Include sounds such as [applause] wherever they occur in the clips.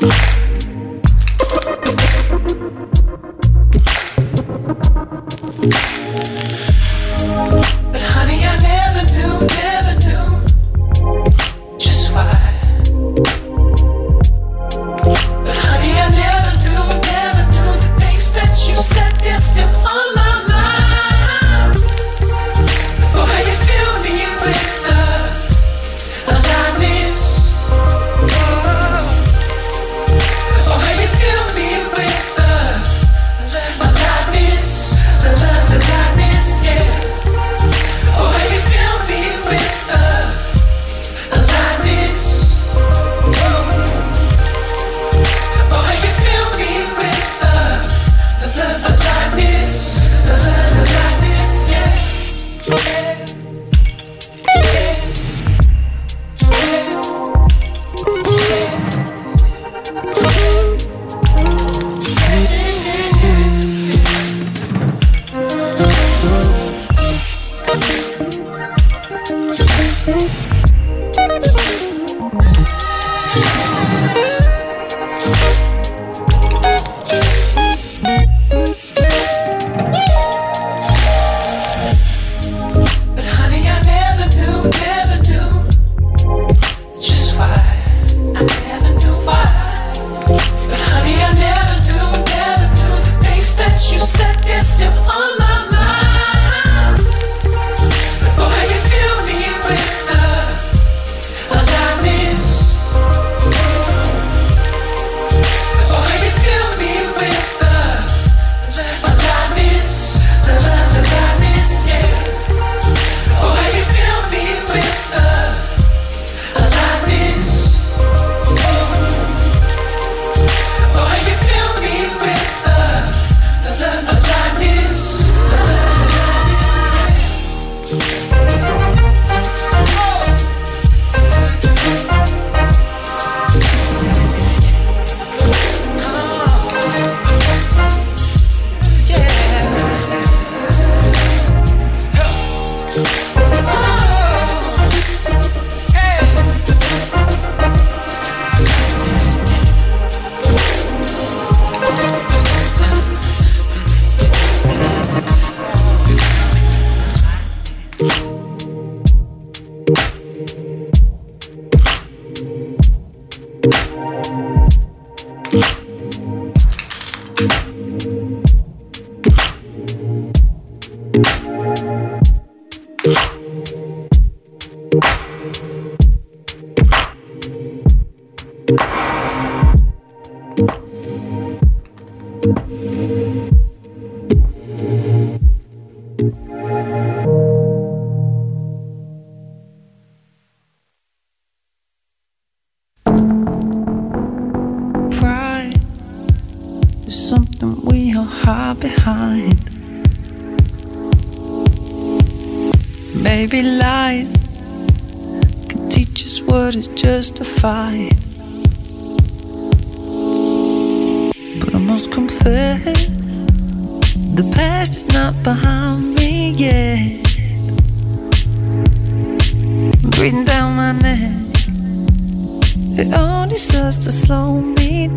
Thank you.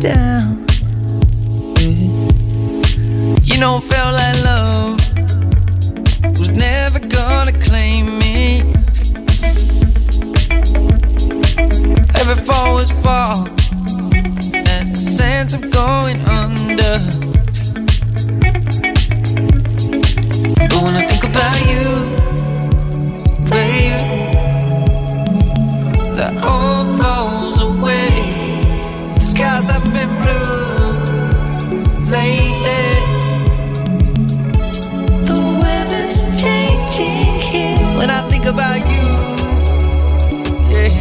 down. You know, felt like love was never gonna claim me. Every fall was fall, and a sense of going under. But when I think about you, baby. When I think about you, yeah.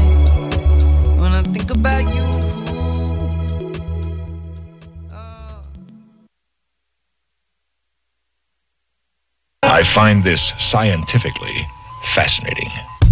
When I think about you. Uh. I find this scientifically fascinating.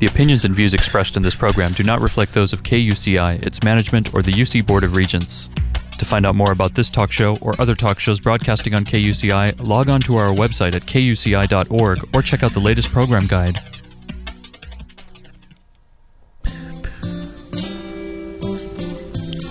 The opinions and views expressed in this program do not reflect those of KUCI, its management, or the UC Board of Regents. To find out more about this talk show or other talk shows broadcasting on KUCI, log on to our website at kuci.org or check out the latest program guide.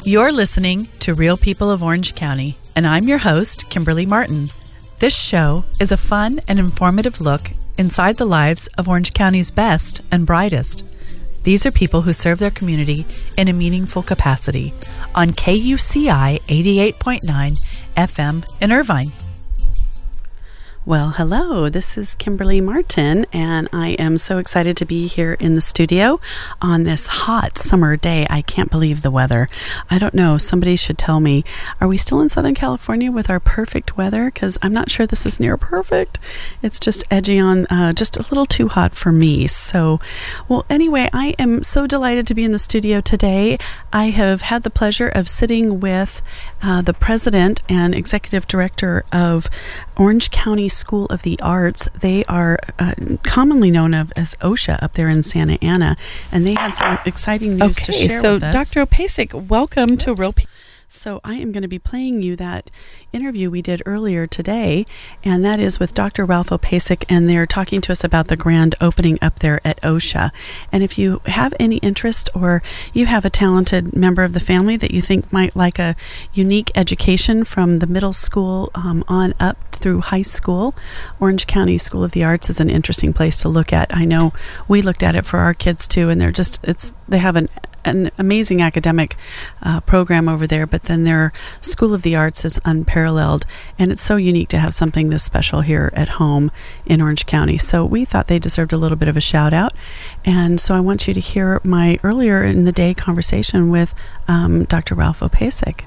You're listening to Real People of Orange County, and I'm your host, Kimberly Martin. This show is a fun and informative look inside the lives of Orange County's best and brightest. These are people who serve their community in a meaningful capacity on KUCI 88.9 FM in Irvine. Well, hello, this is Kimberly Martin, and I am so excited to be here in the studio on this hot summer day. I can't believe the weather. I don't know, somebody should tell me, are we still in Southern California with our perfect weather? Because I'm not sure this is near perfect. It's just edgy on, uh, just a little too hot for me. So, well, anyway, I am so delighted to be in the studio today. I have had the pleasure of sitting with uh, the president and executive director of Orange County School of the Arts. They are uh, commonly known of as OCSA up there in Santa Ana, and they had some exciting news okay, to share so with us. Dr. Opacic, welcome to Real People. So I am going to be playing you that interview we did earlier today, and that is with Dr. Ralph Opacic, and they're talking to us about the grand opening up there at OCSA. And if you have any interest or you have a talented member of the family that you think might like a unique education from the middle school um, on up through high school, Orange County School of the Arts is an interesting place to look at. I know we looked at it for our kids too, and they're just it's they have an an amazing academic uh, program over there, but then their School of the Arts is unparalleled, and it's so unique to have something this special here at home in Orange County. So we thought they deserved a little bit of a shout out, and so I want you to hear my earlier in the day conversation with um, Dr. Ralph Opacic.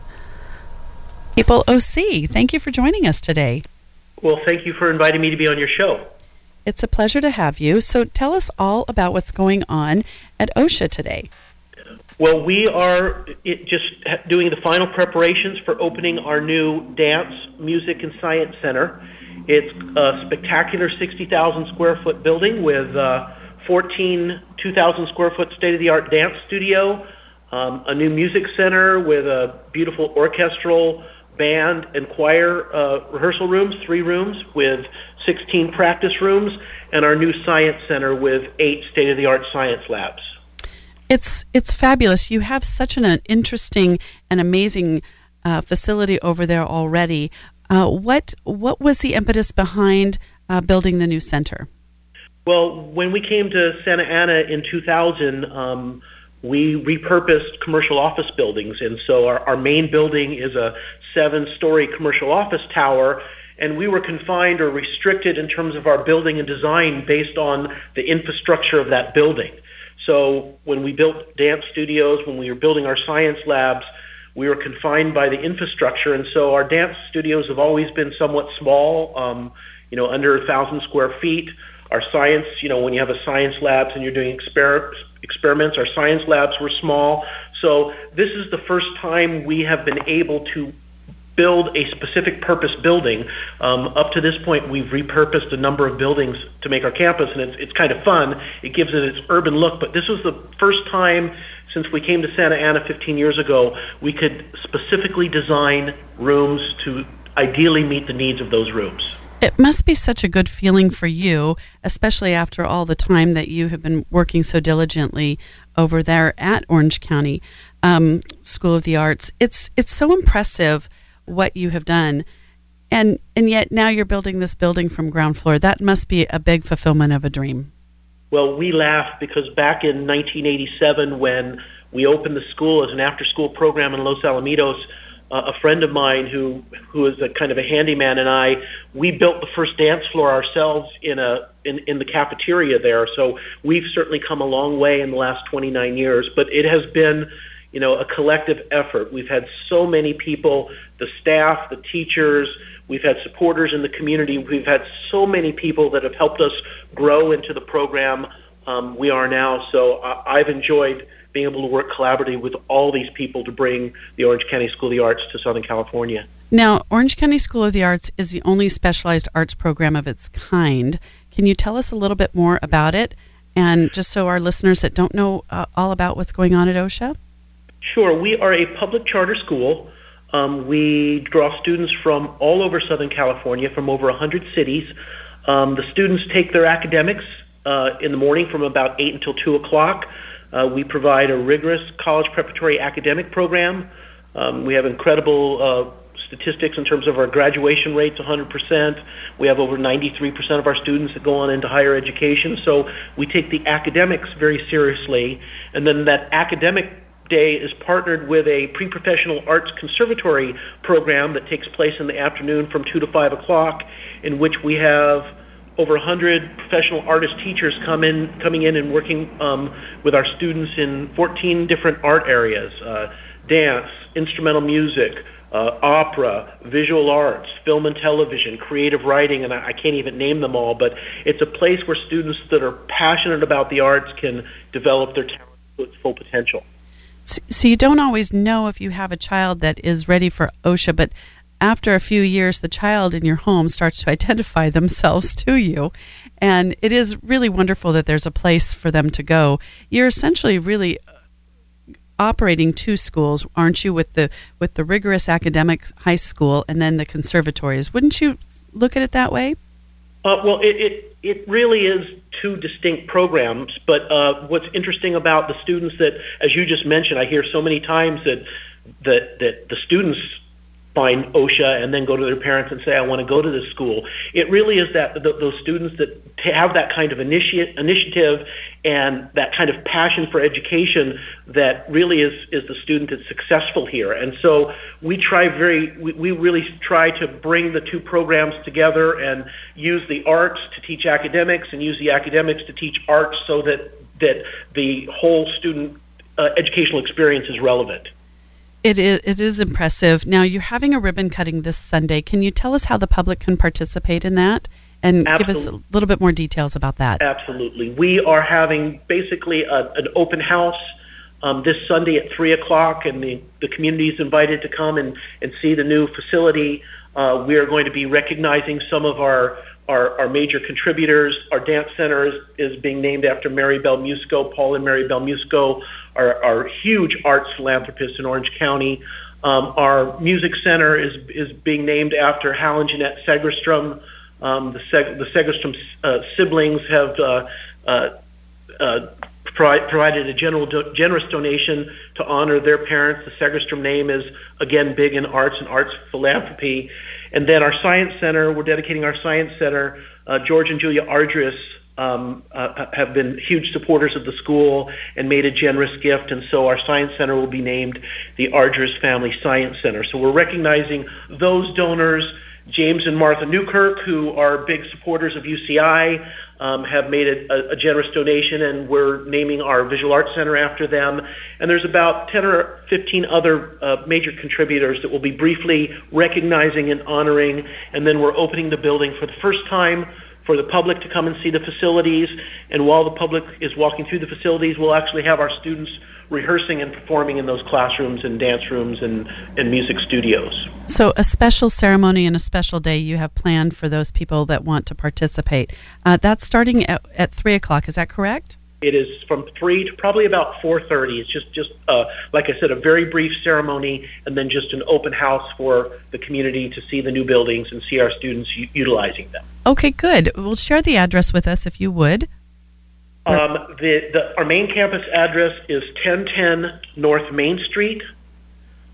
People OC, thank you for joining us today. Well, thank you for inviting me to be on your show. It's a pleasure to have you. So tell us all about what's going on at OCSA today. Well, we are just doing the final preparations for opening our new Dance, Music, and Science Center. It's a spectacular 60,000 square foot building with uh, 14 2,000 square foot state of the art dance studio, um, a new music center with a beautiful orchestral band and choir uh, rehearsal rooms, three rooms with 16 practice rooms, and our new science center with eight state of the art science labs. It's it's fabulous. You have such an, an interesting and amazing uh, facility over there already. Uh, what what was the impetus behind uh, building the new center? Well, when we came to Santa Ana in 2000, um, we repurposed commercial office buildings, and so our, our main building is a seven-story commercial office tower. And we were confined or restricted in terms of our building and design based on the infrastructure of that building. So when we built dance studios, when we were building our science labs, we were confined by the infrastructure, and so our dance studios have always been somewhat small, um, you know, under a thousand square feet. Our science, you know, when you have a science labs and you're doing exper- experiments, our science labs were small. So this is the first time we have been able to build a specific purpose building. Um, up to this point, we've repurposed a number of buildings to make our campus, and it's, it's kind of fun. It gives it its urban look, but this was the first time since we came to Santa Ana 15 years ago, we could specifically design rooms to ideally meet the needs of those rooms. It must be such a good feeling for you, especially after all the time that you have been working so diligently over there at Orange County um, School of the Arts. It's it's so impressive what you have done, and and yet now you're building this building from ground floor. That must be a big fulfillment of a dream. Well, we laugh because back in 1987, when we opened the school as an after-school program in Los Alamitos, uh, a friend of mine who who is a kind of a handyman and I, we built the first dance floor ourselves in a in, in the cafeteria there. So we've certainly come a long way in the last 29 years, but it has been you know, a collective effort. We've had so many people, the staff, the teachers, we've had supporters in the community. We've had so many people that have helped us grow into the program um, we are now. So uh, I've enjoyed being able to work collaboratively with all these people to bring the Orange County School of the Arts to Southern California. Now, Orange County School of the Arts is the only specialized arts program of its kind. Can you tell us a little bit more about it? And just so our listeners that don't know uh, all about what's going on at OCSA? Sure. We are a public charter school. Um, we draw students from all over Southern California, from over 100 cities. Um, the students take their academics uh, in the morning from about 8 until 2 o'clock. Uh, we provide a rigorous college preparatory academic program. Um, we have incredible uh, statistics in terms of our graduation rates 100%. We have over 93% of our students that go on into higher education. So we take the academics very seriously. And then that academic day is partnered with a pre-professional arts conservatory program that takes place in the afternoon from 2 to 5 o'clock in which we have over 100 professional artist teachers come in, coming in and working um, with our students in 14 different art areas, uh, dance, instrumental music, uh, opera, visual arts, film and television, creative writing, and I, I can't even name them all, but it's a place where students that are passionate about the arts can develop their talent to its full potential. So you don't always know if you have a child that is ready for OCSA, but after a few years, the child in your home starts to identify themselves [laughs] to you. And it is really wonderful that there's a place for them to go. You're essentially really operating two schools, aren't you, with the with the rigorous academic high school and then the conservatories. Wouldn't you look at it that way? Uh, well, it, it it really is two distinct programs. But uh, what's interesting about the students that, as you just mentioned, I hear so many times that that that the students find OCSA and then go to their parents and say, I want to go to this school. It really is that th- those students that have that kind of initi- initiative and that kind of passion for education that really is, is the student that's successful here. And so we try very, we, we really try to bring the two programs together and use the arts to teach academics and use the academics to teach arts so that, that the whole student uh, educational experience is relevant. It is, it is impressive. Now, you're having a ribbon cutting this Sunday. Can you tell us how the public can participate in that? And Absolutely. give us a little bit more details about that. Absolutely. We are having basically a, an open house um, this Sunday at 3 o'clock, and the, the community is invited to come and, and see the new facility. Uh, we are going to be recognizing some of our, our, our major contributors. Our dance center is, is being named after Marybelle Musco. Paul and Marybelle Musco are, are huge arts philanthropists in Orange County. Um, our music center is, is being named after Hal and Jeanette Segerstrom. Um, the, Seg- the Segerstrom uh, siblings have uh, uh, uh, pro- provided a general do- generous donation to honor their parents. The Segerstrom name is, again, big in arts and arts philanthropy. And then our science center, we're dedicating our science center. Uh, George and Julia Argyros um, uh, have been huge supporters of the school and made a generous gift. And so our science center will be named the Argyros Family Science Center. So we're recognizing those donors. James and Martha Newkirk, who are big supporters of UCI, um, have made a, a, generous donation, and we're naming our Visual Arts Center after them. And there's about 10 or 15 other uh, major contributors that we'll be briefly recognizing and honoring, and then we're opening the building for the first time for the public to come and see the facilities. And while the public is walking through the facilities, we'll actually have our students rehearsing and performing in those classrooms and dance rooms and, and music studios. So, a special ceremony and a special day you have planned for those people that want to participate. Uh, that's starting at, at 3 o'clock, is that correct? It is from three to probably about four thirty. It's just just uh, like I said, a very brief ceremony, and then just an open house for the community to see the new buildings and see our students u- utilizing them. Okay, good. We'll share the address with us if you would. Um, the, the, our main campus address is 1010 North Main Street.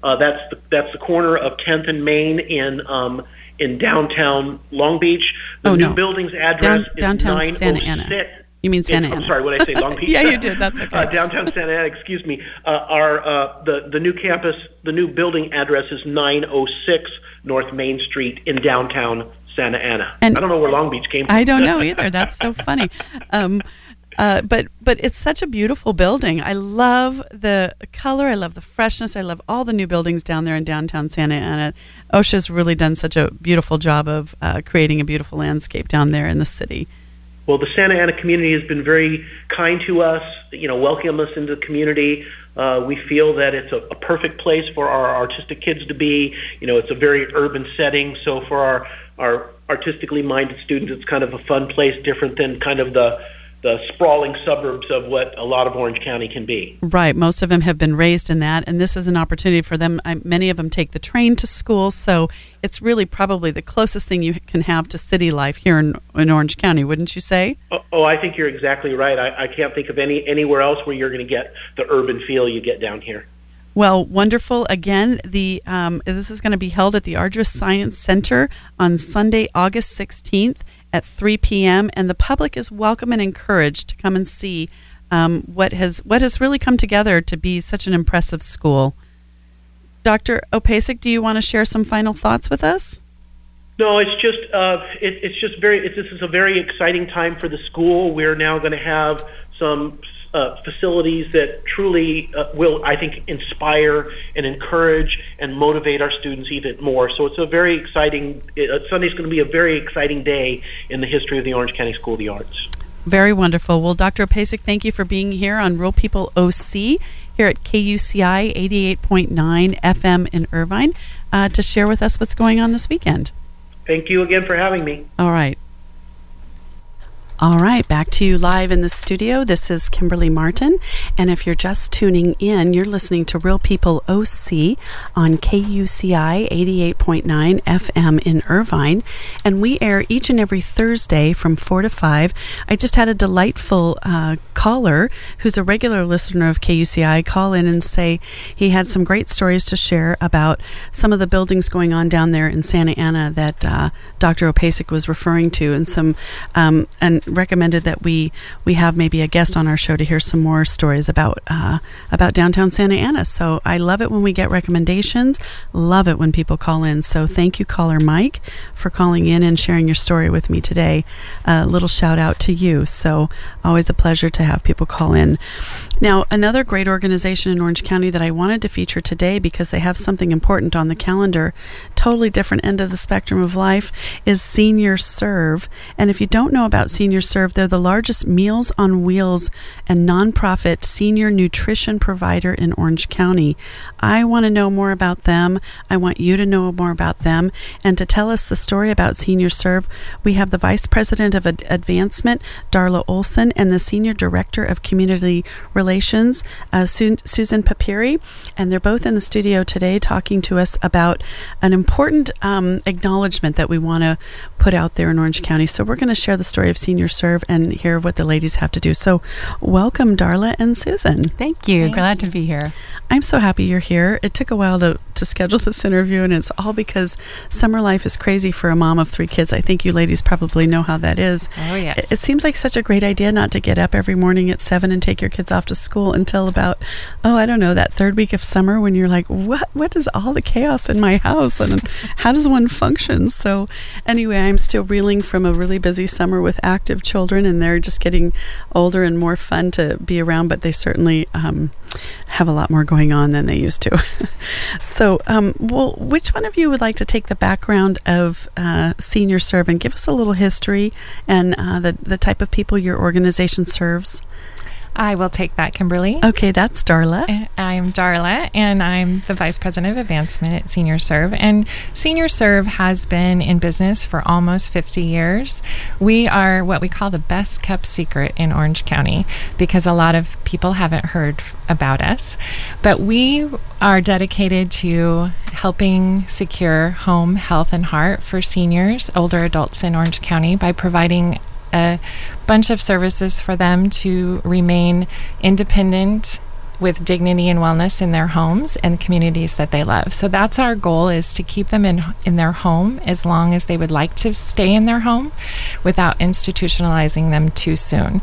Uh, that's the, that's the corner of 10th and Main in um, in downtown Long Beach. The oh, new no. building's address Down, is downtown Santa Ana. 906. You mean Santa Ana? I'm sorry, what did I say? Long [laughs] Beach. Yeah, you did. That's okay. Uh, downtown Santa Ana. Excuse me. Uh, our uh, the the new campus, the new building address is 906 North Main Street in downtown Santa Ana. And- I don't know where Long Beach came from. I don't know [laughs] either. That's so funny. Um, uh, but but it's such a beautiful building. I love the color. I love the freshness. I love all the new buildings down there in downtown Santa Ana. OCSA's really done such a beautiful job of uh, creating a beautiful landscape down there in the city. Well, the Santa Ana community has been very kind to us, you know, welcome us into the community. Uh, we feel that it's a, a perfect place for our artistic kids to be. You know, it's a very urban setting, so for our, our artistically minded students, it's kind of a fun place, different than kind of the the sprawling suburbs of what a lot of Orange County can be. Right. Most of them have been raised in that, and this is an opportunity for them. I, many of them take the train to school, so it's really probably the closest thing you can have to city life here in, in Orange County, wouldn't you say? Oh, oh I think you're exactly right. I, I can't think of any anywhere else where you're going to get the urban feel you get down here. Well, wonderful. Again, the um, this is going to be held at the Argyros Science Center on Sunday, August 16th at 3 p.m. And the public is welcome and encouraged to come and see um, what has what has really come together to be such an impressive school. Dr. Opacic, do you want to share some final thoughts with us? No, it's just uh, it, it's just very it, this is a very exciting time for the school. We're now going to have some uh, facilities that truly uh, will, I think, inspire and encourage and motivate our students even more. So it's a very exciting, uh, Sunday's going to be a very exciting day in the history of the Orange County School of the Arts. Very wonderful. Well, Dr. Opacic, thank you for being here on Real People OC here at KUCI 88.9 FM in Irvine uh, to share with us what's going on this weekend. Thank you again for having me. All right. All right, back to you live in the studio. This is Kimberly Martin. And if you're just tuning in, you're listening to Real People OC on KUCI 88.9 FM in Irvine. And we air each and every Thursday from 4 to 5. I just had a delightful uh, caller who's a regular listener of KUCI call in and say he had some great stories to share about some of the buildings going on down there in Santa Ana that uh, Dr. Opacic was referring to, and some um, and recommended that we we have maybe a guest on our show to hear some more stories about uh, about downtown Santa Ana. So I love it when we get recommendations. Love it when people call in. So thank you, caller Mike, for calling in and sharing your story with me today. A little shout out to you. So always a pleasure to have people call in. Now another great organization in Orange County that I wanted to feature today because they have something important on the calendar, totally different end of the spectrum of life, is Senior Serv. And if you don't know about Senior Serv, they're the largest Meals on Wheels and nonprofit senior nutrition provider in Orange County. I want to know more about them. I want you to know more about them. And to tell us the story about Senior Serv, we have the Vice President of Ad- Advancement, Darla Olson, and the Senior Director of Community Relations, uh, Su- Susan Papiri. And they're both in the studio today talking to us about an important um, acknowledgement that we want to put out there in Orange County. So we're going to share the story of Senior Serv and hear what the ladies have to do. So welcome, Darla and Susan. Thank you. Thank Glad you. to be here. I'm so happy you're here. It took a while to, to schedule [laughs] this interview, and it's all because summer life is crazy for a mom of three kids. I think you ladies probably know how that is. Oh, yes. It, it seems like such a great idea not to get up every morning at seven and take your kids off to school until about, oh, I don't know, that third week of summer when you're like, what, what is all the chaos in my house? And [laughs] how does one function? So, anyway, I'm still reeling from a really busy summer with active children, and they're just getting older and more fun to be around, but they certainly um, have a lot more going on than they used to. [laughs] so, um, well, which one of you would like to take the background of uh, Senior Serv and give us a little history and uh, the, the type of people your organization serves? I will take that, Kimberly. Okay, that's Darla. I'm Darla, and I'm the Vice President of Advancement at Senior Serv. And Senior Serv has been in business for almost 50 years. We are what we call the best kept secret in Orange County because a lot of people haven't heard about us. But we are dedicated to helping secure home, health, and heart for seniors, older adults in Orange County by providing a bunch of services for them to remain independent with dignity and wellness in their homes and communities that they love. So that's our goal is to keep them in in their home as long as they would like to stay in their home without institutionalizing them too soon.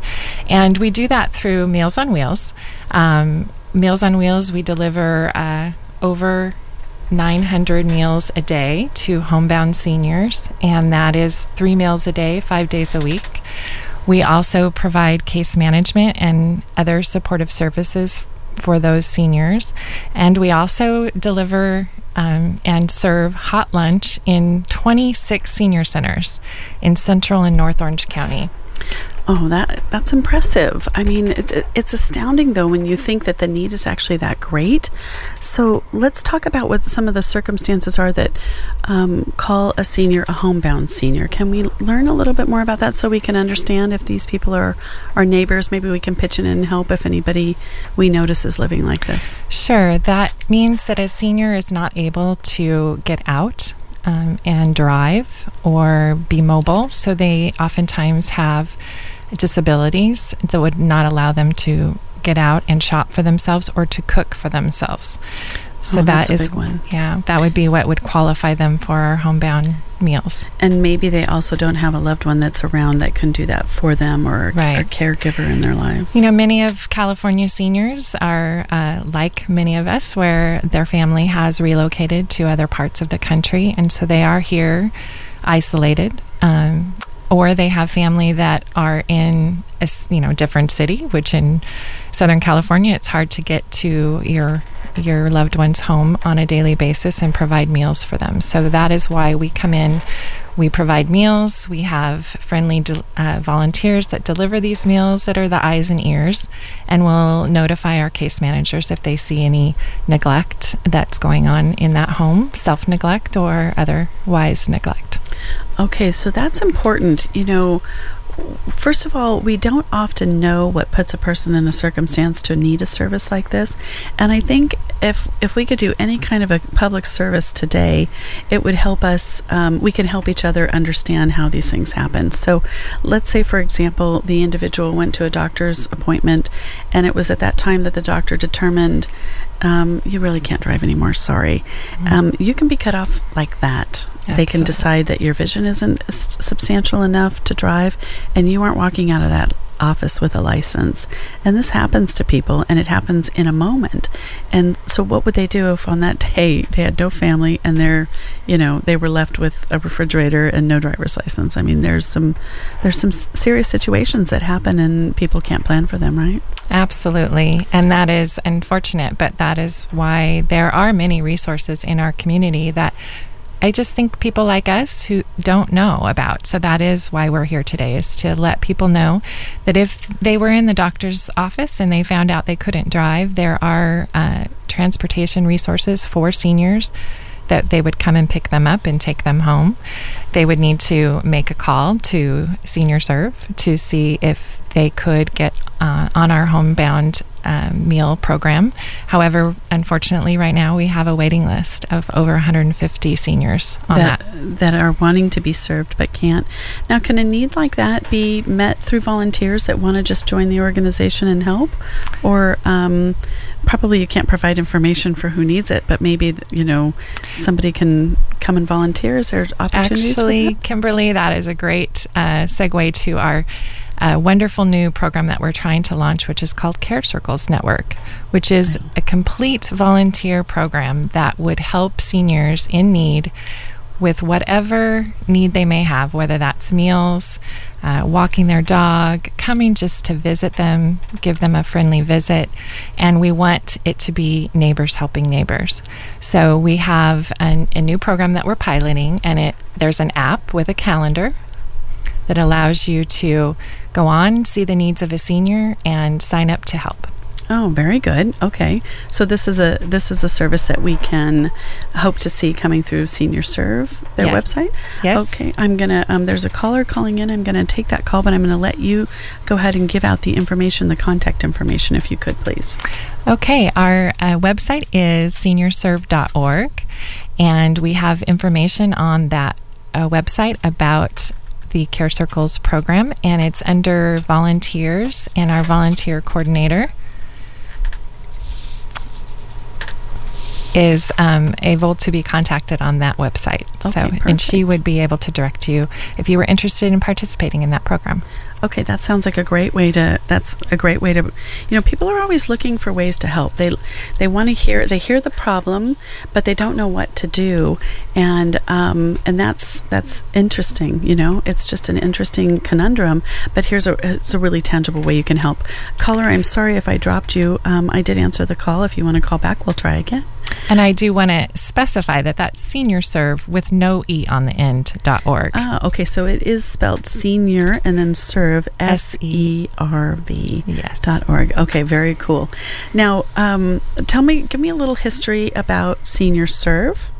And we do that through Meals on Wheels. Um, Meals on Wheels, we deliver uh, over 900 meals a day to homebound seniors, and that is three meals a day, five days a week. We also provide case management and other supportive services for those seniors. And we also deliver um, and serve hot lunch in 26 senior centers in central and north Orange County. Oh, that that's impressive. I mean, it, it's astounding though when you think that the need is actually that great. So let's talk about what some of the circumstances are that um, call a senior a homebound senior. Can we learn a little bit more about that so we can understand if these people are our neighbors? Maybe we can pitch in and help if anybody we notice is living like this. Sure. That means that a senior is not able to get out um, and drive or be mobile. So they oftentimes have disabilities that would not allow them to get out and shop for themselves or to cook for themselves. So Oh, that's a is big one. yeah, that would be what would qualify them for our homebound meals. And maybe they also don't have a loved one that's around that can do that for them or Right. a caregiver in their lives. You know, many of California seniors are uh, like many of us, where their family has relocated to other parts of the country, and so they are here isolated. Um, or they have family that are in a you know different city, which in Southern California it's hard to get to your your loved one's home on a daily basis and provide meals for them. So that is why we come in. We provide meals. We have friendly de- uh, volunteers that deliver these meals that are the eyes and ears, and we'll notify our case managers if they see any neglect that's going on in that home, self neglect or otherwise neglect. Okay, so that's important. You know, first of all, we don't often know what puts a person in a circumstance to need a service like this. And I think if if we could do any kind of a public service today, it would help us. Um, we can help each other understand how these things happen. So, let's say, for example, the individual went to a doctor's appointment, and it was at that time that the doctor determined um, you really can't drive anymore. Sorry. Um, you can be cut off like that. They can decide that your vision isn't s- substantial enough to drive, and you aren't walking out of that office with a license. And this happens to people, and it happens in a moment. And so, what would they do if on that day they had no family and they're, you know, they were left with a refrigerator and no driver's license? I mean, there's some there's some serious situations that happen, and people can't plan for them, right? Absolutely. And that is unfortunate, but that is why there are many resources in our community that I just think people like us who don't know about. So that is why we're here today is to let people know that if they were in the doctor's office and they found out they couldn't drive, there are uh, transportation resources for seniors that they would come and pick them up and take them home. They would need to make a call to Senior Serv to see if they could get uh, on our homebound um, meal program. However, unfortunately, right now we have a waiting list of over 150 seniors on that. that are wanting to be served but can't. Now, can a need like that be met through volunteers that want to just join the organization and help, or um, probably you can't provide information for who needs it, but maybe you know somebody can come and volunteer. Is there opportunities? for Actually. [laughs] Kimberly, that is a great uh, segue to our uh, wonderful new program that we're trying to launch, which is called Care Circles Network, which is a complete volunteer program that would help seniors in need with whatever need they may have, whether that's meals, uh, walking their dog, coming just to visit them, give them a friendly visit. And we want it to be neighbors helping neighbors. So we have an, a new program that we're piloting, and it there's an app with a calendar that allows you to go on, see the needs of a senior, and sign up to help. Oh, very good. Okay, so this is a this is a service that we can hope to see coming through Senior Serv, their Yes. website. Yes. Okay, I'm gonna. Um, there's a caller calling in. I'm gonna take that call, but I'm gonna let you go ahead and give out the information, the contact information, if you could, please. Okay, our uh, website is seniorserv.org, and we have information on that uh, website about the Care Circles program, and it's under volunteers, and our volunteer coordinator is um, able to be contacted on that website. so, Okay, and she would be able to direct you if you were interested in participating in that program. Okay, that sounds like a great way to. That's a great way to. You know, people are always looking for ways to help. They they want to hear. They hear the problem, but they don't know what to do, and um, and that's that's interesting. You know, it's just an interesting conundrum. But here's a it's a really tangible way you can help. Caller, I'm sorry if I dropped you. Um, I did answer the call. If you want to call back, we'll try again. And I do want to specify that that's senior serve with no E on the end dot org. Ah, okay. So it is spelled senior and then serve S E R V Yes. dot org. Okay, very cool. Now, um, tell me, give me a little history about Senior Serv.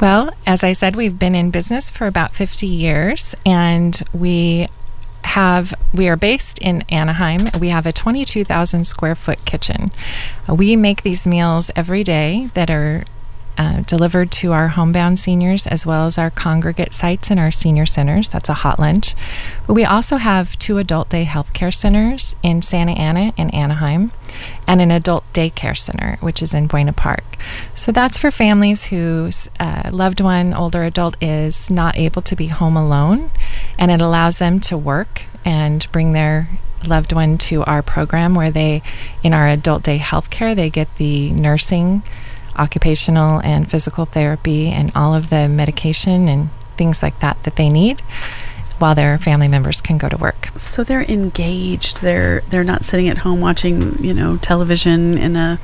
Well, as I said, we've been in business for about 50 years and we have we are based in Anaheim. We have a 22,000 square foot kitchen. We make these meals every day that are uh, delivered to our homebound seniors as well as our congregate sites and our senior centers. That's a hot lunch. But we also have two adult day healthcare centers in Santa Ana and Anaheim, and an adult daycare center, which is in Buena Park. So that's for families whose uh, loved one, older adult, is not able to be home alone, and it allows them to work and bring their loved one to our program where they, in our adult day healthcare, they get the nursing occupational and physical therapy and all of the medication and things like that that they need while their family members can go to work. So they're engaged. They're they're not sitting at home watching, you know, television in a,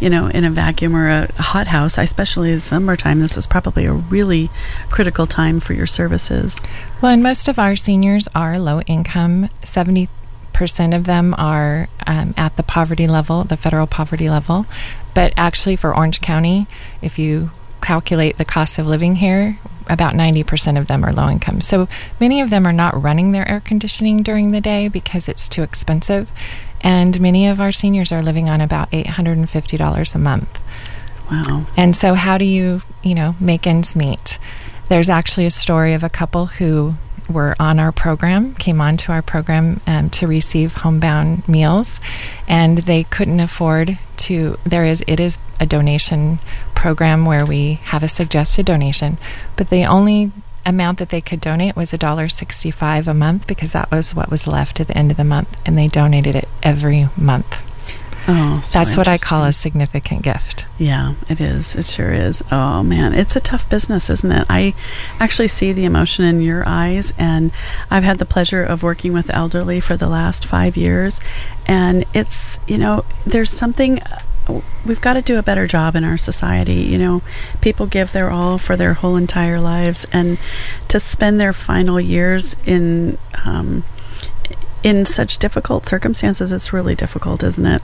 you know, in a vacuum or a hot house. Especially in summertime, this is probably a really critical time for your services. Well, and most of our seniors are low income. 70% of them are um, at the poverty level, the federal poverty level. But actually, for Orange County, if you calculate the cost of living here, about 90% of them are low income. So many of them are not running their air conditioning during the day because it's too expensive. And many of our seniors are living on about $850 a month. Wow. And so, how do you, you know, make ends meet? There's actually a story of a couple who were on our program, came onto our program um, to receive homebound meals, and they couldn't afford to. There is, it is a donation program where we have a suggested donation, but the only amount that they could donate was $1.65 a month because that was what was left at the end of the month, and they donated it every month. Oh, so That's what I call a significant gift. Yeah, it is. It sure is. Oh man, it's a tough business, isn't it? I actually see the emotion in your eyes, and I've had the pleasure of working with elderly for the last five years, and it's you know there's something. We've got to do a better job in our society. You know, people give their all for their whole entire lives, and to spend their final years in um, in such difficult circumstances, it's really difficult, isn't it?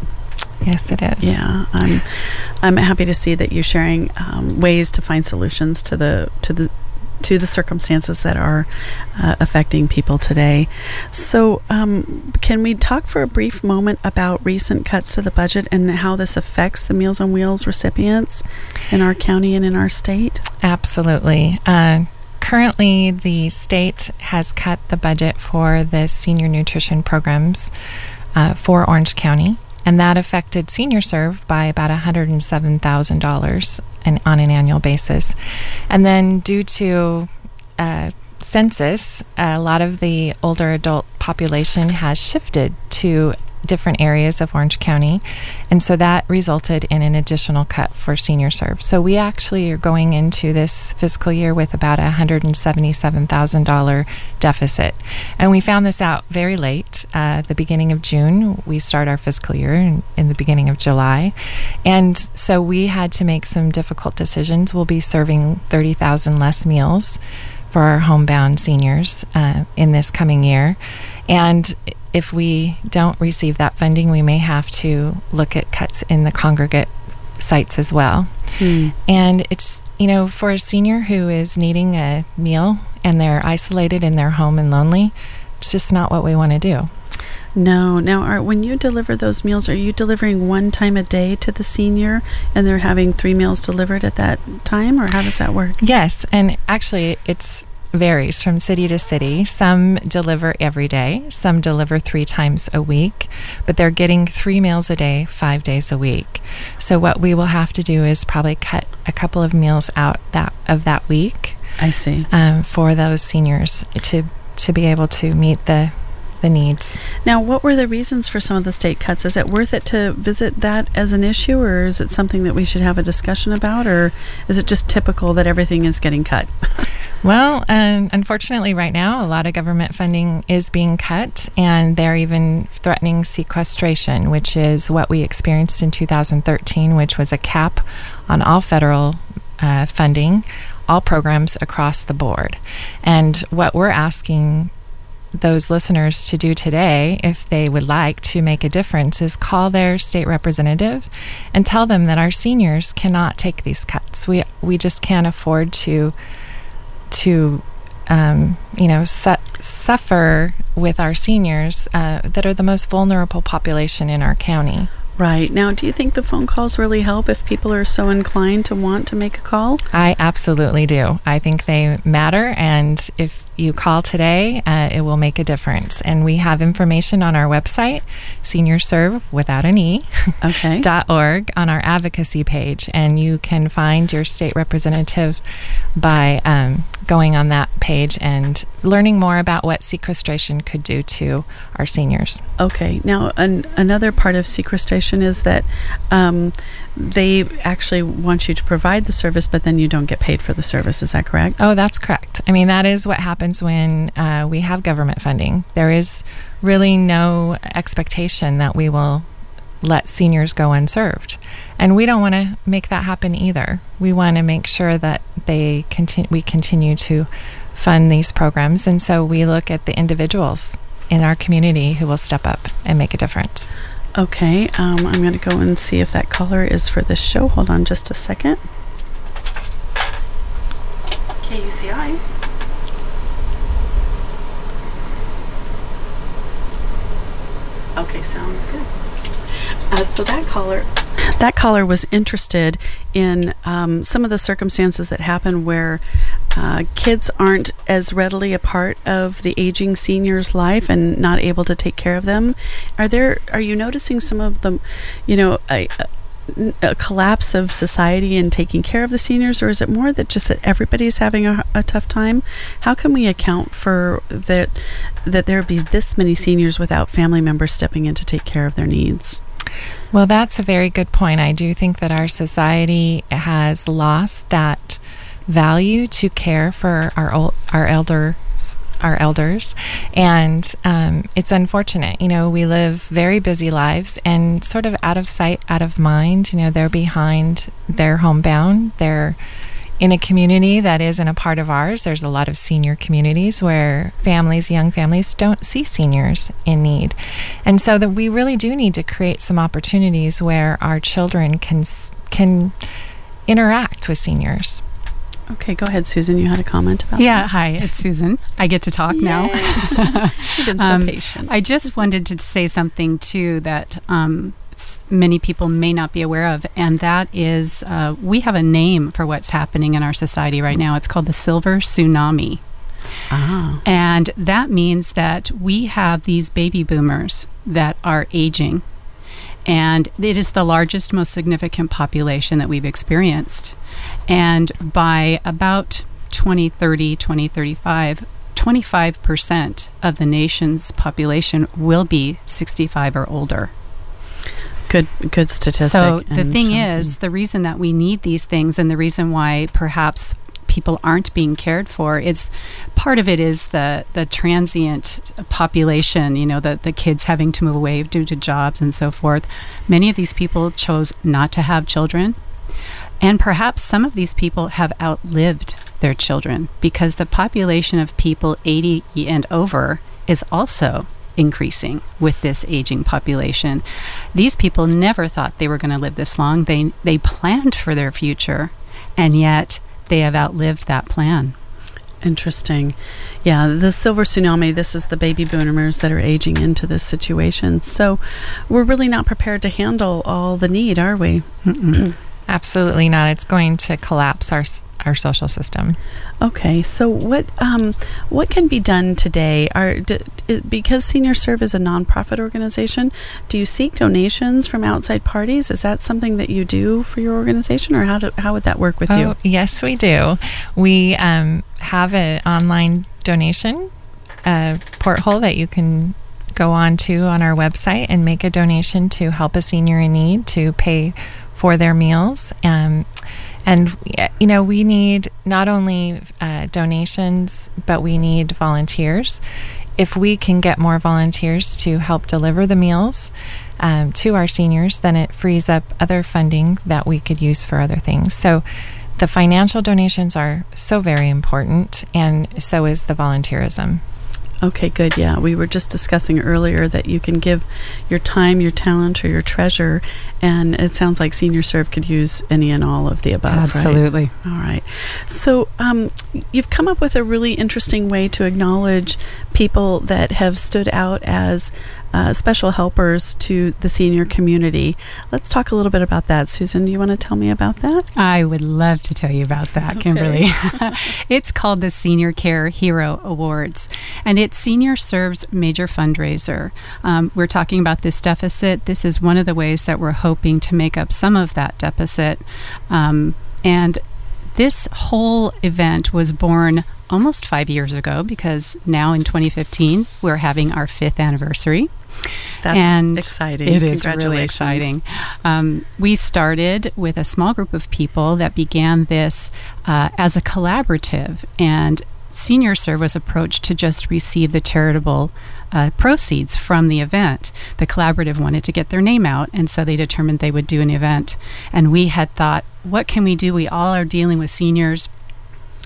Yes, it is. Yeah, I'm I'm happy to see that you're sharing um, ways to find solutions to the to the to the circumstances that are uh, affecting people today. So, um, can we talk for a brief moment about recent cuts to the budget and how this affects the Meals on Wheels recipients in our county and in our state? Absolutely. Uh, currently, the state has cut the budget for the senior nutrition programs uh, for Orange County, and that affected Senior Serv by about $107,000 an, on an annual basis. And then, due to uh, census, a lot of the older adult population has shifted to different areas of Orange County. And so that resulted in an additional cut for senior serv. So we actually are going into this fiscal year with about a $177,000 deficit. And we found this out very late, uh, the beginning of June. We start our fiscal year in, in the beginning of July. And so we had to make some difficult decisions. We'll be serving 30,000 less meals for our homebound seniors uh, in this coming year. And if we don't receive that funding, we may have to look at cuts in the congregate sites as well. Hmm. And it's, you know, for a senior who is needing a meal and they're isolated in their home and lonely, it's just not what we want to do. No. Now, are, when you deliver those meals, are you delivering one time a day to the senior and they're having three meals delivered at that time, or how does that work? Yes, and actually, it's varies from city to city. Some deliver every day, some deliver three times a week, but they're getting three meals a day, five days a week. So what we will have to do is probably cut a couple of meals out that of that week I see. um, for those seniors to to be able to meet the the needs. Now, what were the reasons for some of the state cuts? Is it worth it to visit that as an issue, or is it something that we should have a discussion about, or is it just typical that everything is getting cut? [laughs] Well, um, unfortunately, right now, a lot of government funding is being cut, and they're even threatening sequestration, which is what we experienced in 2013, which was a cap on all federal uh, funding, all programs across the board. And what we're asking those listeners to do today, if they would like to make a difference, is call their state representative and tell them that our seniors cannot take these cuts. We we just can't afford to to um, you know su- suffer with our seniors uh, that are the most vulnerable population in our county. Right. Now, do you think the phone calls really help if people are so inclined to want to make a call? I absolutely do. I think they matter, and if you call today, uh, it will make a difference. And we have information on our website, seniorserv without an e, Okay. [laughs] dot org, on our advocacy page, and you can find your state representative by um, going on that page and learning more about what sequestration could do to our seniors. Okay. Now, an, another part of sequestration is that um, they actually want you to provide the service, but then you don't get paid for the service. Is that correct? Oh, that's correct. I mean, that is what happens when uh, we have government funding. There is really no expectation that we will let seniors go unserved. And we don't want to make that happen either. We want to make sure that they continue we continue to fund these programs and so we look at the individuals in our community who will step up and make a difference. Okay. Um, I'm going to go and see if that caller is for this show. Hold on just a second. KUCI. Okay, sounds good. Uh, so that caller, that caller was interested in um, some of the circumstances that happen where uh, kids aren't as readily a part of the aging senior's life and not able to take care of them. Are there? Are you noticing some of the, You know, a, a collapse of society in taking care of the seniors, or is it more that just that everybody's having a, a tough time? How can we account for that? That there be this many seniors without family members stepping in to take care of their needs. Well, that's a very good point. I do think that our society has lost that value to care for our ol- our elders our elders. And um, it's unfortunate. You know we live very busy lives and sort of out of sight out of mind. You know they're behind they're homebound they're in a community that isn't a part of ours there's a lot of senior communities where families young families don't see seniors in need and so that we really do need to create some opportunities where our children can can interact with seniors Okay, go ahead, Susan. You had a comment about Yeah, that. hi, it's Susan. I get to talk now. [laughs] You've been so [laughs] Um, patient. I just wanted to say something too that um, many people may not be aware of, and that is uh, we have a name for what's happening in our society right now. It's called the silver tsunami. ah, And that means that we have these baby boomers that are aging. And it is the largest, most significant population that we've experienced. And by about 2030, 2035, 25% of the nation's population will be 65 or older. Good, good statistic. So the thing is, mm. the reason that we need these things, and the reason why perhaps people aren't being cared for is part of it is the the transient population. You know, the the kids having to move away due to jobs and so forth. Many of these people chose not to have children, and perhaps some of these people have outlived their children because the population of people 80 and over is also increasing with this aging population. These people never thought they were going to live this long. They they planned for their future and yet they have outlived that plan. Interesting. Yeah, the silver tsunami, this is the baby boomers that are aging into this situation. So we're really not prepared to handle all the need, are we? [clears throat] Absolutely not. It's going to collapse our our social system. Okay, so what um, what can be done today? Are d- is, because Senior Serv is a nonprofit organization. Do you seek donations from outside parties? Is that something that you do for your organization, or how do, how would that work with you? Oh, yes, we do. We um, have an online donation uh, porthole that you can go on to on our website and make a donation to help a senior in need to pay for their meals. Um, And, you know, we need not only uh, donations, but we need volunteers. If we can get more volunteers to help deliver the meals um, to our seniors, then it frees up other funding that we could use for other things. So, the financial donations are so very important, and so is the volunteerism. Okay, good. Yeah, we were just discussing earlier that you can give your time, your talent, or your treasure, and it sounds like Senior Serv could use any and all of the above. right? Absolutely. All right. So um, you've come up with a really interesting way to acknowledge people that have stood out as uh, special helpers to the senior community. Let's talk a little bit about that. Susan, do you want to tell me about that? I would love to tell you about that, Kimberly. [laughs] it's called the Senior Care Hero Awards, and it's Senior Servs major fundraiser. Um, we're talking about this deficit. This is one of the ways that we're hoping to make up some of that deficit. Um, and this whole event was born almost five years ago because now in 2015 we're having our fifth anniversary. That's and exciting. It is really exciting. Um, we started with a small group of people that began this uh, as a collaborative, and Senior Serv was approached to just receive the charitable uh, proceeds from the event. The collaborative wanted to get their name out, and so they determined they would do an event. And we had thought, what can we do? We all are dealing with seniors.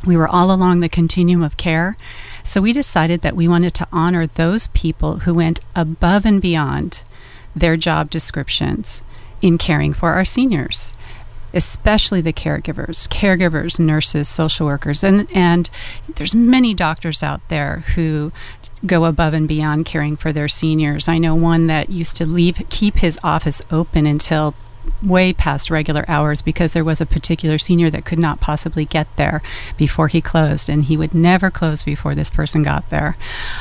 We were all along the continuum of care. So we decided that we wanted to honor those people who went above and beyond their job descriptions in caring for our seniors, especially the caregivers, caregivers, nurses, social workers, and and there's many doctors out there who go above and beyond caring for their seniors. I know one that used to leave keep his office open until way past regular hours because there was a particular senior that could not possibly get there before he closed, and he would never close before this person got there.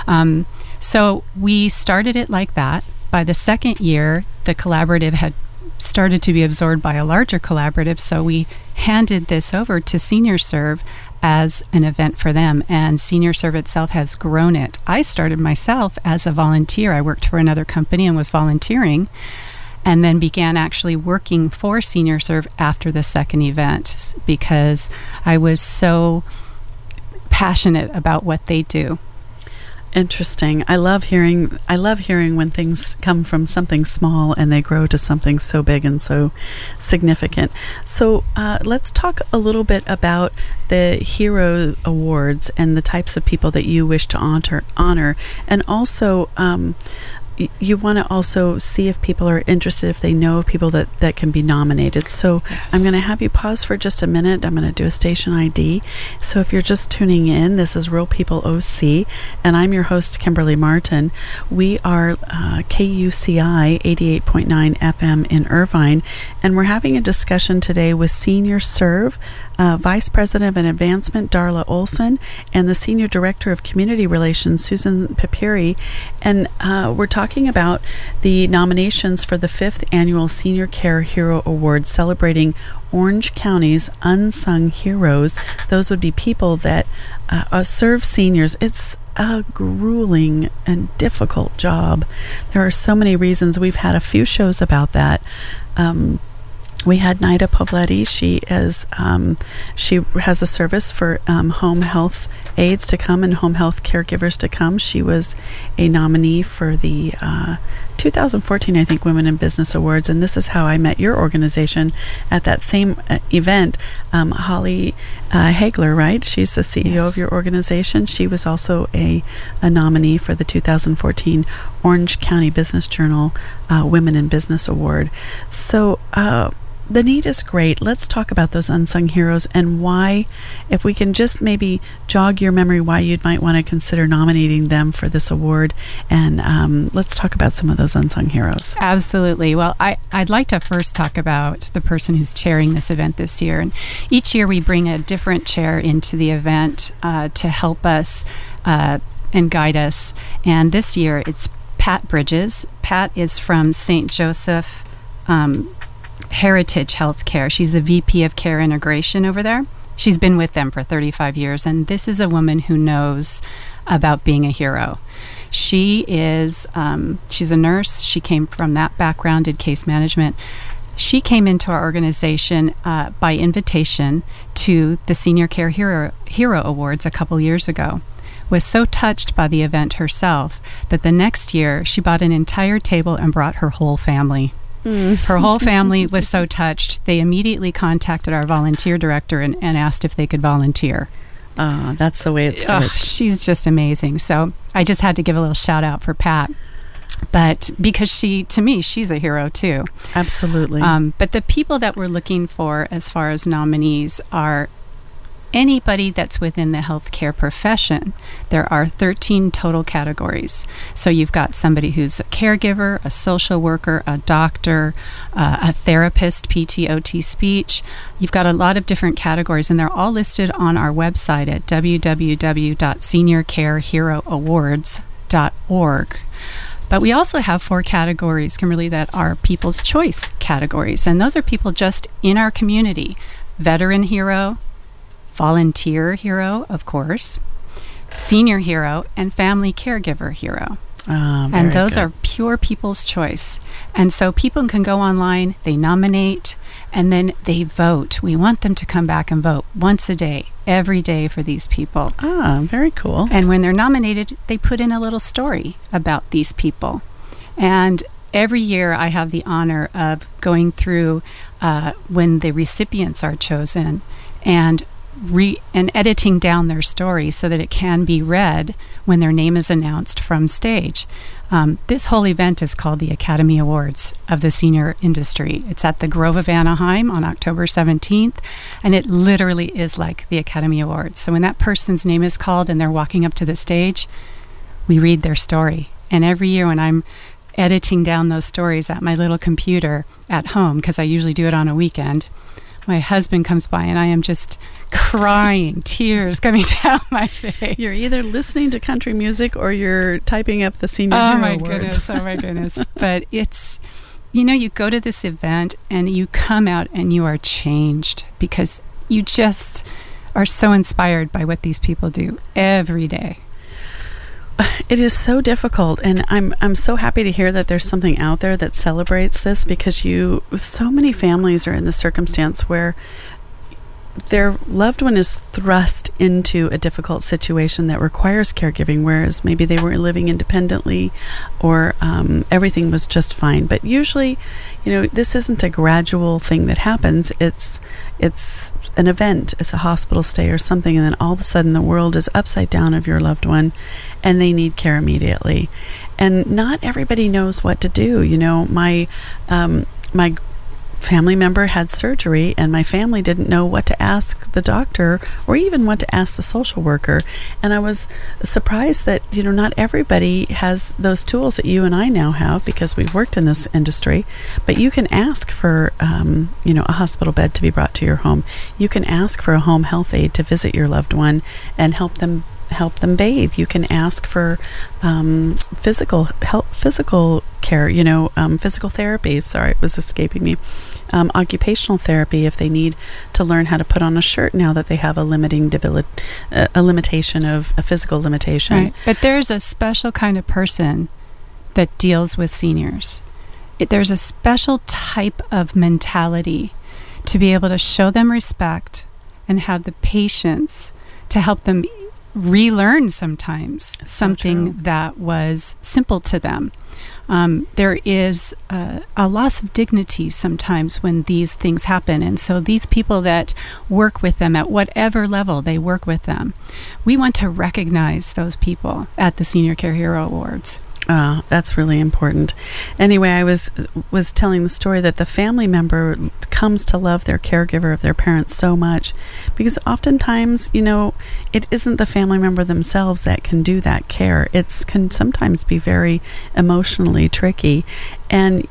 Um, so we started it like that. By the second year, the collaborative had started to be absorbed by a larger collaborative, so we handed this over to Senior Serv as an event for them, and Senior Serv itself has grown it. I started myself as a volunteer. I worked for another company and was volunteering and then began actually working for Senior Serv after the second event because I was so passionate about what they do. Interesting. I love hearing. I love hearing when things come from something small and they grow to something so big and so significant. So uh, let's talk a little bit about the Hero Awards and the types of people that you wish to honor. Honor, and also. Um, y- you want to also see if people are interested, if they know of people that, that can be nominated. So I'm going to have you pause for just a minute. I'm going to do a station ID. So if you're just tuning in, this is Real People OC, and I'm your host, Kimberly Martin. We are uh, KUCI 88.9 FM in Irvine, and we're having a discussion today with Senior Serv, uh, Vice President of Advancement, Darla Olson, and the Senior Director of Community Relations, Susan Papiri. And uh, we're talking about the nominations for the fifth annual Senior Care Hero Award celebrating Orange County's unsung heroes. Those would be people that uh, uh, serve seniors. It's a grueling and difficult job. There are so many reasons. We've had a few shows about that. Um, we had Nida Pobletti. She is um, she has a service for um, home health aides to come and home health caregivers to come. She was a nominee for the uh, 2014, I think, Women in Business Awards, and this is how I met your organization at that same uh, event. Um, Holly uh, Hagler, right? She's the CEO Yes. of your organization. She was also a, a nominee for the 2014 Orange County Business Journal uh, Women in Business Award. So, uh, the need is great. Let's talk about those unsung heroes and why, if we can just maybe jog your memory, why you might want to consider nominating them for this award. And um, let's talk about some of those unsung heroes. Absolutely. Well, I, I'd like to first talk about the person who's chairing this event this year. And each year we bring a different chair into the event uh, to help us uh, and guide us. And this year it's Pat Bridges. Pat is from St. Joseph um, Heritage Healthcare. She's the VP of Care Integration over there. She's been with them for 35 years, and this is a woman who knows about being a hero. She is, um, she's a nurse. She came from that background, did case management. She came into our organization uh, by invitation to the Senior Care Hero, Hero Awards a couple years ago. Was so touched by the event herself that the next year she bought an entire table and brought her whole family. Her whole family was so touched, they immediately contacted our volunteer director and, and asked if they could volunteer. Ah, that's the way it Oh, she's just amazing. So I just had to give a little shout out for Pat. But because she, to me, she's a hero too. Absolutely. Um, but the people that we're looking for as far as nominees are anybody that's within the healthcare profession. There are 13 total categories. So you've got somebody who's a caregiver, a social worker, a doctor, uh, a therapist, PTOT speech. You've got a lot of different categories, and they're all listed on our website at www.seniorcareheroawards.org. But we also have four categories, Kimberly, that are people's choice categories. And those are people just in our community veteran hero, volunteer hero, of course, senior hero, and family caregiver hero. Ah, and those good. are pure people's choice. And so people can go online, they nominate, and then they vote. We want them to come back and vote once a day, every day for these people. Ah, very cool. And when they're nominated, they put in a little story about these people. And every year I have the honor of going through uh, when the recipients are chosen and re- and editing down their story so that it can be read when their name is announced from stage. Um, this whole event is called the Academy Awards of the senior industry. It's at the Grove of Anaheim on October 17th, and it literally is like the Academy Awards. So when that person's name is called and they're walking up to the stage, we read their story. And every year when I'm editing down those stories at my little computer at home, because I usually do it on a weekend, my husband comes by and I am just crying, tears coming [laughs] down my face. You're either listening to country music or you're typing up the senior oh my words. goodness, oh my [laughs] goodness. but it's, you know, you go to this event and you come out and you are changed because you just are so inspired by what these people do every day. [sighs] It is so difficult, and I'm I'm so happy to hear that there's something out there that celebrates this because you so many families are in the circumstance where their loved one is thrust into a difficult situation that requires caregiving, whereas maybe they were living independently or um, everything was just fine. But usually, you know, this isn't a gradual thing that happens. It's it's an event. It's a hospital stay or something, and then all of a sudden the world is upside down of your loved one, and they need care immediately. And not everybody knows what to do. You know, my um, my family member had surgery and my family didn't know what to ask the doctor or even what to ask the social worker. And i was surprised that you know not everybody has those tools that you and i now have because we've worked in this industry. But you can ask for um, you know a hospital bed to be brought to your home. You can ask for a home health aide to visit your loved one and help them help them bathe. You can ask for um, physical help, physical care. You know, um, physical therapy. Sorry, it was escaping me. Um, occupational therapy if they need to learn how to put on a shirt now that they have a limiting debil- uh, a limitation of a physical limitation. Right. But there's a special kind of person that deals with seniors. It, there's a special type of mentality to be able to show them respect and have the patience to help them relearn sometimes something true. that was simple to them. Um, there is uh, a loss of dignity sometimes when these things happen. And so, these people that work with them at whatever level they work with them, we want to recognize those people at the Senior Care Hero Awards. Oh, that's really important. Anyway, I was was telling the story that the family member comes to love their caregiver of their parents so much because oftentimes, you know, it isn't the family member themselves that can do that care. It's can sometimes be very emotionally tricky and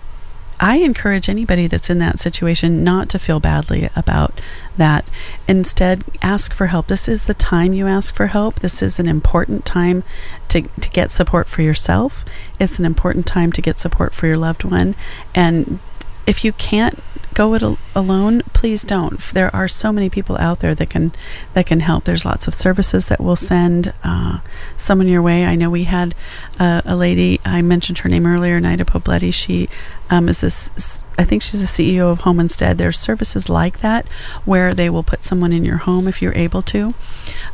I encourage anybody that's in that situation not to feel badly about that. Instead, ask for help. This is the time you ask for help. This is an important time to, to get support for yourself. It's an important time to get support for your loved one. And if you can't go it al- alone, please don't. There are so many people out there that can that can help. There's lots of services that will send uh, someone your way. I know we had uh, a lady. I mentioned her name earlier, Nida Pobletti. She um, is this. I think she's the CEO of Home Instead. There's services like that where they will put someone in your home if you're able to,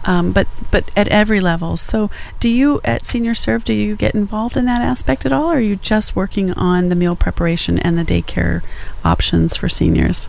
um, but but at every level. So, do you at Senior Serv do you get involved in that aspect at all, or are you just working on the meal preparation and the daycare options for seniors?